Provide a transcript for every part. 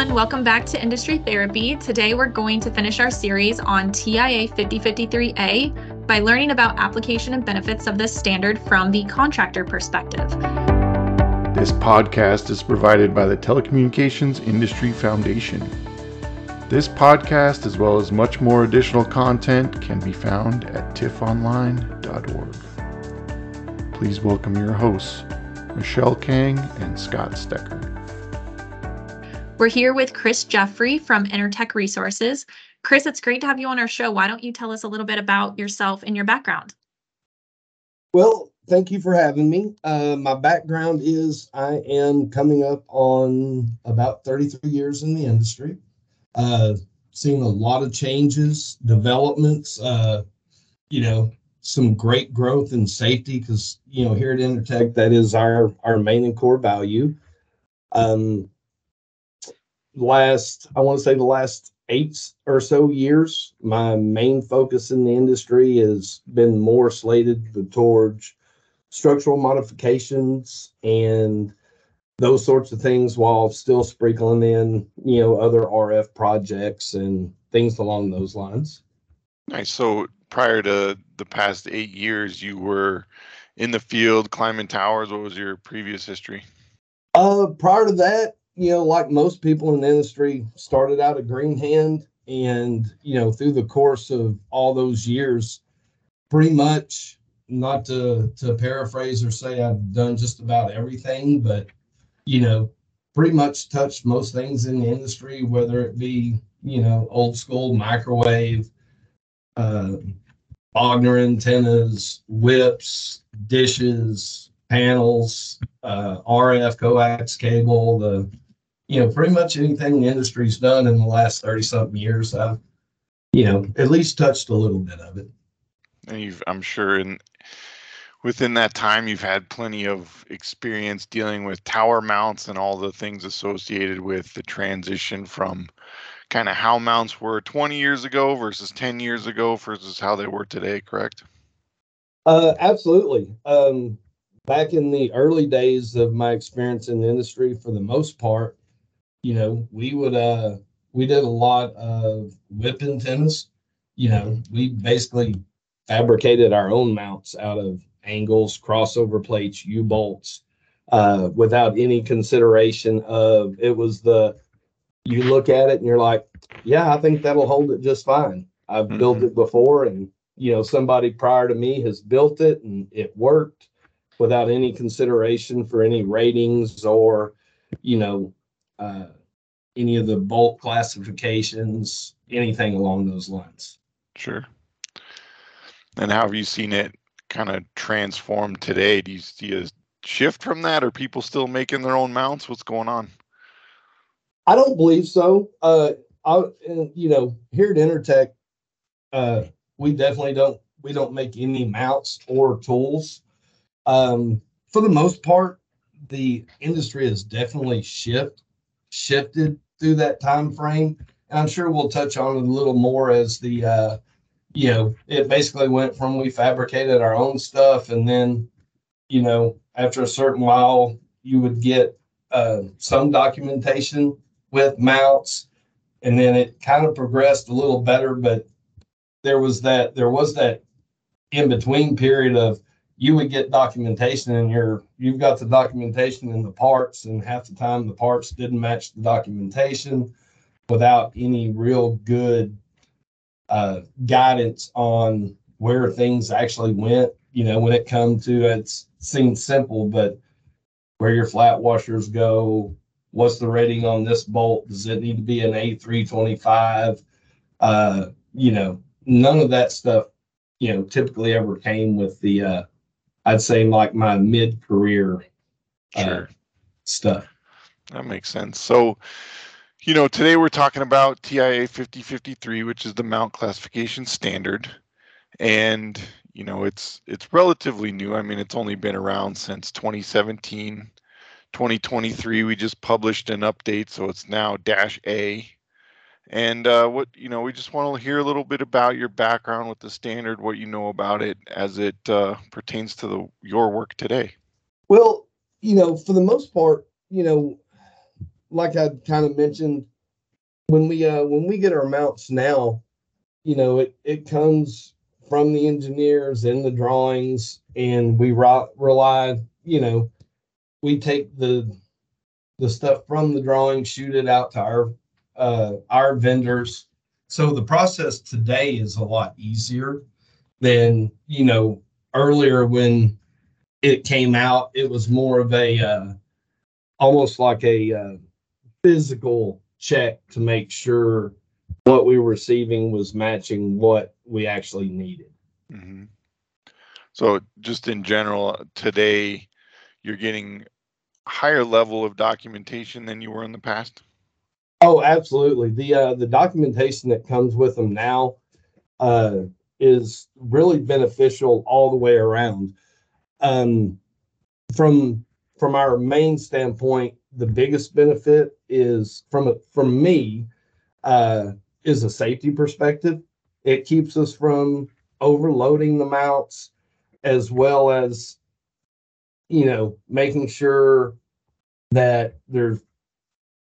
everyone. Welcome back to Industry Therapy. Today we're going to finish our series on TIA 5053A by learning about application and benefits of this standard from the contractor perspective. This podcast is provided by the Telecommunications Industry Foundation. This podcast, as well as much more additional content, can be found at tifonline.org. Please welcome your hosts, Michelle Kang and Scott Stecker. We're here with Chris Jeffrey from Enertech Resources. Chris, it's great to have you on our show. Why don't you tell us a little bit about yourself and your background? Well, thank you for having me. Uh, my background is I am coming up on about 33 years in the industry. Uh, a lot of changes, developments, uh, you know, some great growth and safety because, you know, here at Enertech, that is our, our main and core value. Um, last, I want to say the last eight or so years, my main focus in the industry has been more slated towards structural modifications and those sorts of things while still sprinkling in, you know, other RF projects and things along those lines. Nice. So prior to the past eight years, you were in the field climbing towers. What was your previous history? Uh, prior to that, you know, like most people in the industry, started out a green hand, and you know, through the course of all those years, pretty much not to to paraphrase or say I've done just about everything, but you know, pretty much touched most things in the industry, whether it be you know old school microwave, uh, Bogner antennas, whips, dishes, panels, uh, RF coax cable, the you know, pretty much anything the industry's done in the last 30 something years, I've, you know, at least touched a little bit of it. And you've, I'm sure, in within that time, you've had plenty of experience dealing with tower mounts and all the things associated with the transition from kind of how mounts were 20 years ago versus 10 years ago versus how they were today, correct? Uh, absolutely. Um, back in the early days of my experience in the industry, for the most part, you know, we would uh we did a lot of whipping antennas. You know, we basically fabricated our own mounts out of angles, crossover plates, U bolts, uh, without any consideration of it was the you look at it and you're like, yeah, I think that'll hold it just fine. I've mm-hmm. built it before, and you know, somebody prior to me has built it and it worked without any consideration for any ratings or you know uh, any of the bolt classifications, anything along those lines. Sure. And how have you seen it kind of transform today? Do you see a shift from that? Are people still making their own mounts? What's going on? I don't believe so. Uh, I, you know, here at Enertech, uh, we definitely don't we don't make any mounts or tools. Um, for the most part, the industry has definitely shift shifted through that time frame. And I'm sure we'll touch on it a little more as the uh, you know, it basically went from we fabricated our own stuff and then, you know, after a certain while you would get uh, some documentation with mounts and then it kind of progressed a little better, but there was that there was that in between period of you would get documentation and you're you've got the documentation in the parts and half the time the parts didn't match the documentation without any real good uh, guidance on where things actually went you know when it comes to it seems simple but where your flat washers go what's the rating on this bolt does it need to be an a325 uh, you know none of that stuff you know typically ever came with the uh, I'd say like my mid career uh, stuff. That makes sense. So, you know, today we're talking about TIA 5053, which is the mount classification standard. And, you know, it's it's relatively new. I mean, it's only been around since 2017. 2023 we just published an update so it's now dash A and uh, what you know we just want to hear a little bit about your background with the standard what you know about it as it uh, pertains to the your work today. Well you know for the most part you know like I kind of mentioned, when we uh when we get our mounts now, you know, it it comes from the engineers in the drawings, and we rely, you know, we take the the stuff from the drawing, shoot it out to our uh, our vendors. So the process today is a lot easier than you know earlier when it came out. It was more of a uh, almost like a uh, physical check to make sure what we were receiving was matching what we actually needed. hmm So just in general, today, you're getting higher level of documentation than you were in the past? Oh, absolutely. The uh, the documentation that comes with them now uh, is really beneficial all the way around. Um, from from our main standpoint, the biggest benefit is from from me uh, is a safety perspective. It keeps us from overloading the mounts, as well as you know making sure that they're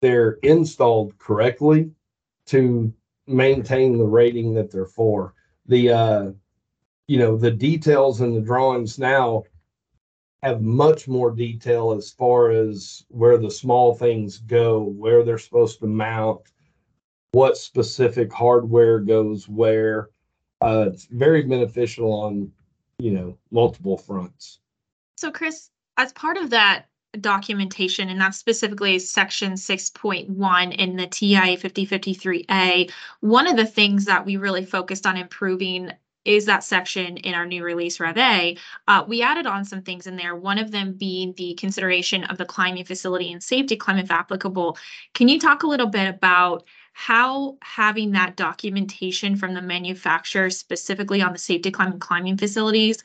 they're installed correctly to maintain the rating that they're for. The uh, you know the details in the drawings now have much more detail as far as where the small things go, where they're supposed to mount, what specific hardware goes where. Uh, it's very beneficial on you know multiple fronts. So, Chris, as part of that documentation, and that's specifically section 6.1 in the TIA 5053A, one of the things that we really focused on improving is that section in our new release Rev A. Uh, we added on some things in there, one of them being the consideration of the climbing facility and safety climb if applicable. Can you talk a little bit about how having that documentation from the manufacturer specifically on the safety climb and climbing facilities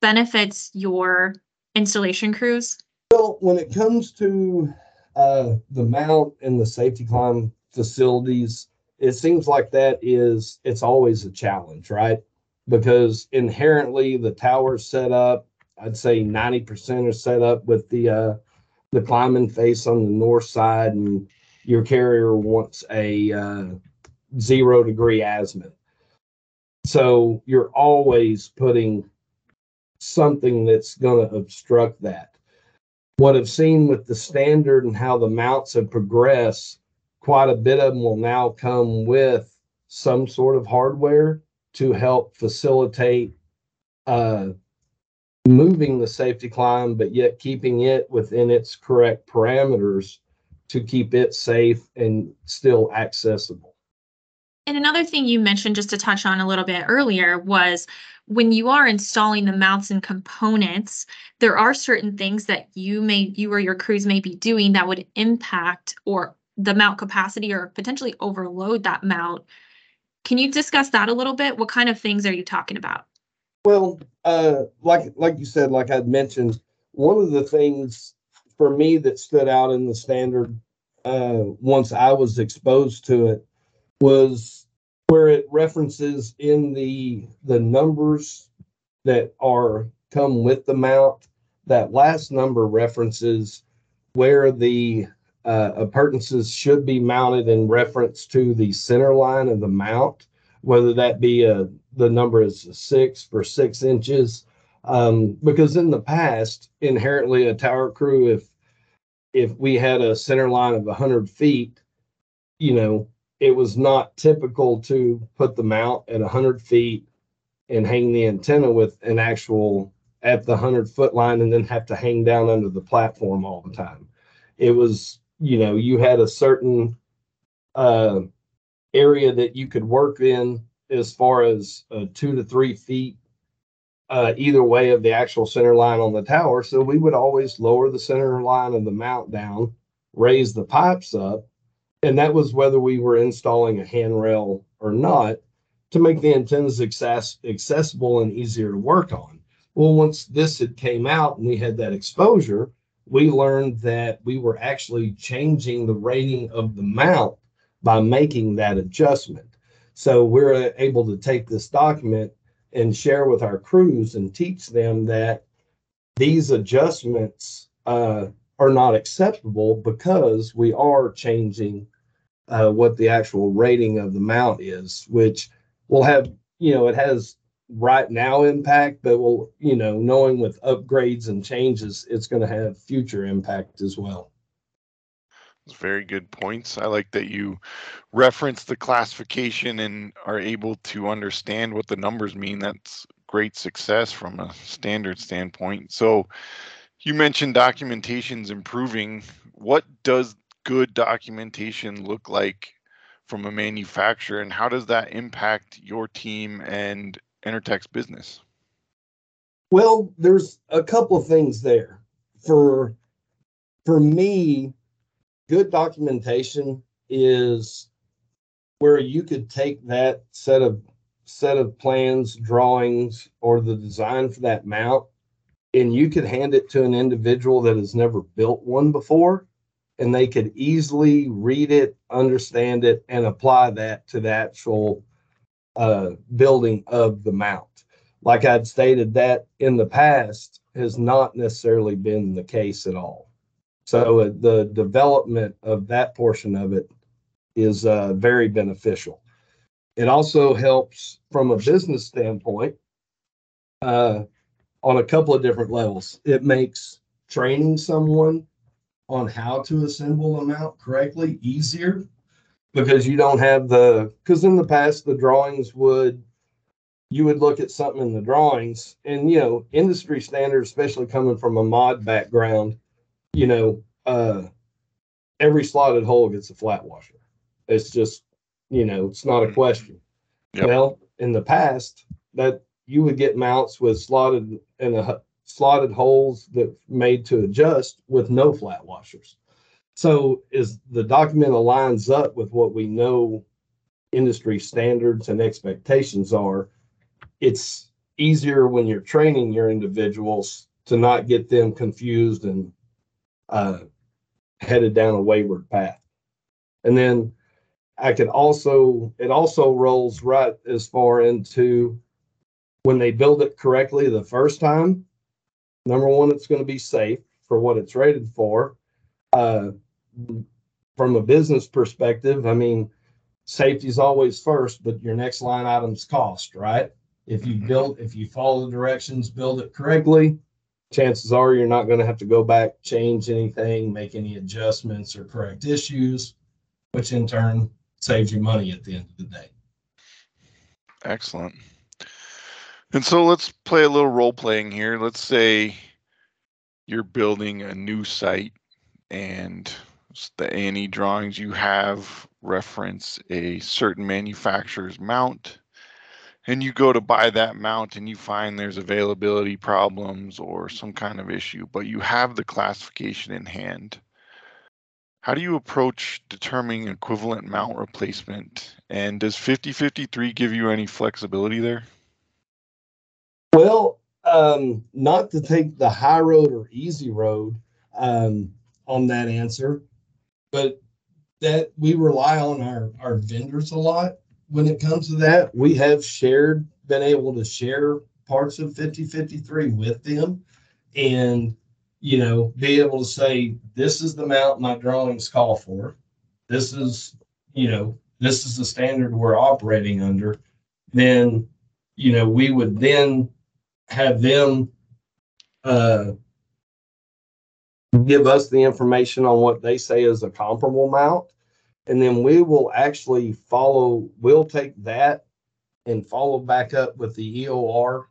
benefits your installation crews? Well, when it comes to uh, the mount and the safety climb facilities, it seems like that is it's always a challenge, right? Because inherently the tower's set up. I'd say 90% are set up with the uh, the climbing face on the north side, and your carrier wants a uh, zero degree azimuth. So you're always putting something that's going to obstruct that. What I've seen with the standard and how the mounts have progressed, quite a bit of them will now come with some sort of hardware to help facilitate uh, moving the safety climb, but yet keeping it within its correct parameters to keep it safe and still accessible. And another thing you mentioned just to touch on a little bit earlier was when you are installing the mounts and components, there are certain things that you may you or your crews may be doing that would impact or the mount capacity or potentially overload that mount. Can you discuss that a little bit? What kind of things are you talking about? Well, uh, like like you said, like I'd mentioned, one of the things for me that stood out in the standard uh, once I was exposed to it was where it references in the the numbers that are come with the mount. That last number references where the uh, appurtenances should be mounted in reference to the center line of the mount, whether that be a the number is six for six inches. Um, because in the past, inherently a tower crew, if if we had a center line of 100 feet, you know, it was not typical to put the mount at 100 feet and hang the antenna with an actual at the 100 foot line and then have to hang down under the platform all the time. It was, you know, you had a certain uh, area that you could work in as far as uh, two to three feet uh, either way of the actual center line on the tower. So we would always lower the center line of the mount down, raise the pipes up, and that was whether we were installing a handrail or not to make the antennas access- accessible and easier to work on. Well, once this had came out and we had that exposure, we learned that we were actually changing the rating of the mount by making that adjustment. So we're able to take this document and share with our crews and teach them that these adjustments uh, are not acceptable because we are changing uh, what the actual rating of the mount is, which will have, you know, it has right now impact, but will, you know, knowing with upgrades and changes, it's going to have future impact as well. It's very good points. I like that you reference the classification and are able to understand what the numbers mean. That's great success from a standard standpoint. So you mentioned documentation's improving. What does good documentation look like from a manufacturer and how does that impact your team and Enertech's business? Well, there's a couple of things there. For for me, good documentation is where you could take that set of set of plans, drawings, or the design for that mount, and you could hand it to an individual that has never built one before, and they could easily read it, understand it, and apply that to the actual uh, building of the mount. Like I'd stated, that in the past has not necessarily been the case at all. So uh, the development of that portion of it is uh, very beneficial. It also helps from a business standpoint uh, on a couple of different levels. It makes training someone on how to assemble a mount correctly easier because you don't have the because in the past the drawings would you would look at something in the drawings and you know industry standards especially coming from a mod background you know, uh, every slotted hole gets a flat washer. It's just, you know, it's not a Mm-hmm. question. Yep. Well, in the past, that you would get mounts with slotted and a slotted holes that made to adjust with no flat washers. So is the document aligns up with what we know industry standards and expectations are. It's easier when you're training your individuals to not get them confused and uh, headed down a wayward path. And then I could also, it also rolls right as far into when they build it correctly the first time. Number one, it's going to be safe for what it's rated for. Uh, from a business perspective, I mean, safety is always first, but your next line item's cost, right? If you build, if you follow the directions, build it correctly, chances are you're not going to have to go back, change anything, make any adjustments or correct issues, which in turn saves you money at the end of the day. Excellent. And so let's play a little role playing here. Let's say you're building a new site and the A&E drawings you have reference a certain manufacturer's mount and you go to buy that mount and you find there's availability problems or some kind of issue, but you have the classification in hand. How do you approach determining equivalent mount replacement? And does 5053 give you any flexibility there? Well, um, not to take the high road or easy road um, on that answer, but that we rely on our, our vendors a lot when it comes to that. We have shared, been able to share parts of 5053 with them and, you know, be able to say, this is the amount my drawings call for. This is, you know, this is the standard we're operating under. Then, you know, we would then have them uh, give us the information on what they say is a comparable amount. And then we will actually follow, we'll take that and follow back up with the EOR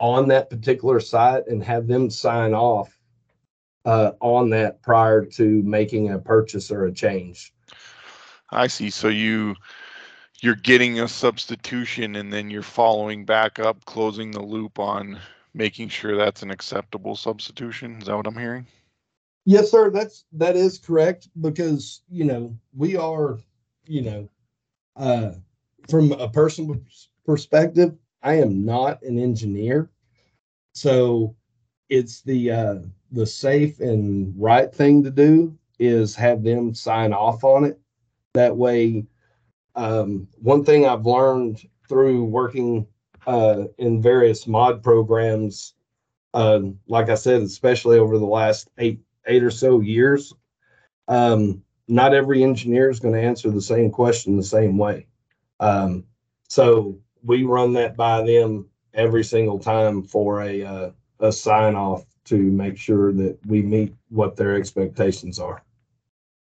on that particular site and have them sign off uh, on that prior to making a purchase or a change. I see. So you you're getting a substitution and then you're following back up, closing the loop on making sure that's an acceptable substitution. Is that what I'm hearing? Yes, sir. That's that is correct because you know we are, you know, uh, from a personal perspective, I am not an engineer, so it's the uh, the safe and right thing to do is have them sign off on it. That way, um, one thing I've learned through working uh, in various mod programs, uh, like I said, especially over the last eight eight or so years, um, not every engineer is going to answer the same question the same way. Um, so we run that by them every single time for a uh, a sign off to make sure that we meet what their expectations are.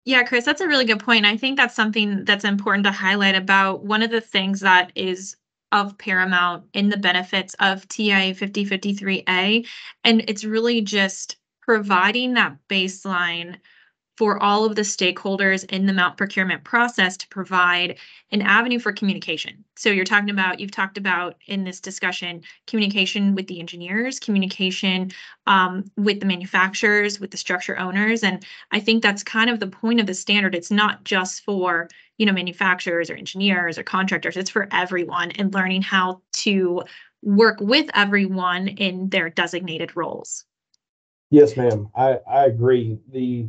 Yeah, Chris, that's a really good point. I think that's something that's important to highlight about one of the things that is of paramount in the benefits of TIA 5053A. And it's really just providing that baseline for all of the stakeholders in the mount procurement process to provide an avenue for communication. So you're talking about, you've talked about in this discussion, communication with the engineers, communication um, with the manufacturers, with the structure owners. And I think that's kind of the point of the standard. It's not just for, you know, manufacturers or engineers or contractors, it's for everyone and learning how to work with everyone in their designated roles. Yes, ma'am. I, I agree. The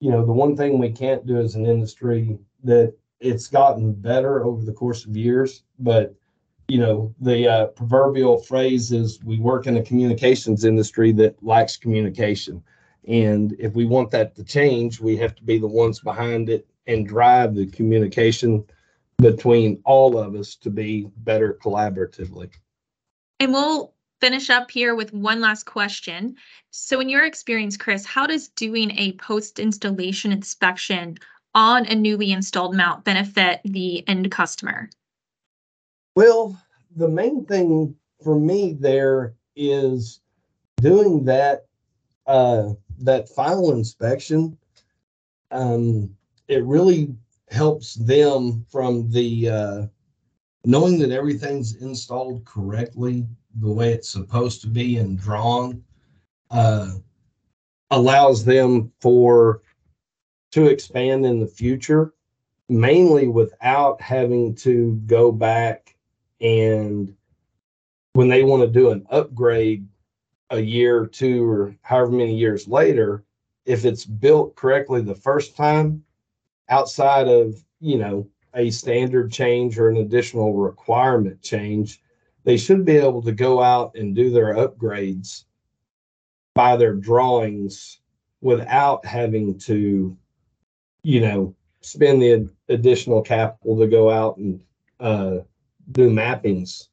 you know, the one thing we can't do as an industry that it's gotten better over the course of years, but you know, the uh, proverbial phrase is we work in a communications industry that lacks communication. And if we want that to change, we have to be the ones behind it and drive the communication between all of us to be better collaboratively. And we'll finish up here with one last question. So, in your experience, Chris, how does doing a post installation inspection on a newly installed mount benefit the end customer? Well, the main thing for me there is doing that uh, that final inspection. Um, it really helps them from the uh, knowing that everything's installed correctly the way it's supposed to be and drawn uh, allows them for to expand in the future mainly without having to go back and when they want to do an upgrade a year or two or however many years later if it's built correctly the first time outside of you know a standard change or an additional requirement change they should be able to go out and do their upgrades by their drawings without having to, you know, spend the additional capital to go out and uh, do mappings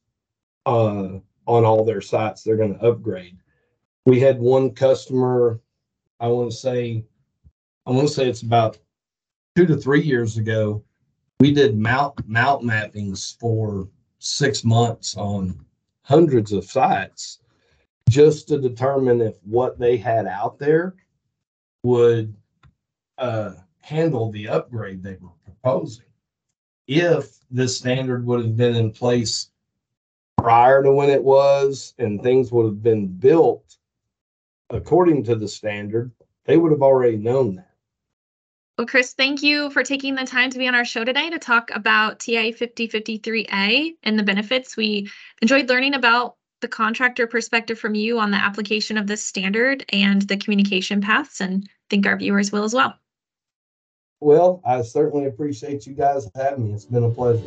uh, on all their sites they're going to upgrade. We had one customer, I want to say, I want to say it's about two to three years ago. We did mount mount mappings for six months on hundreds of sites just to determine if what they had out there would uh, handle the upgrade they were proposing. If this standard would have been in place prior to when it was and things would have been built according to the standard, they would have already known that. Well, Chris, thank you for taking the time to be on our show today to talk about TIA 5053A and the benefits. We enjoyed learning about the contractor perspective from you on the application of this standard and the communication paths, and think our viewers will as well. Well, I certainly appreciate you guys having me. It's been a pleasure.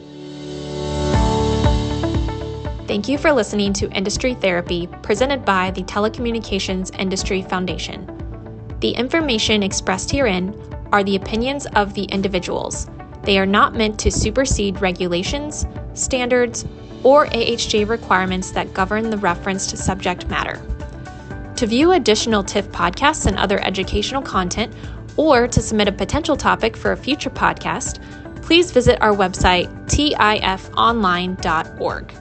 Thank you for listening to Industry Therapy presented by the Telecommunications Industry Foundation. The information expressed herein are the opinions of the individuals. They are not meant to supersede regulations, standards, or AHJ requirements that govern the referenced subject matter. To view additional TIF podcasts and other educational content, or to submit a potential topic for a future podcast, please visit our website, tifonline.org.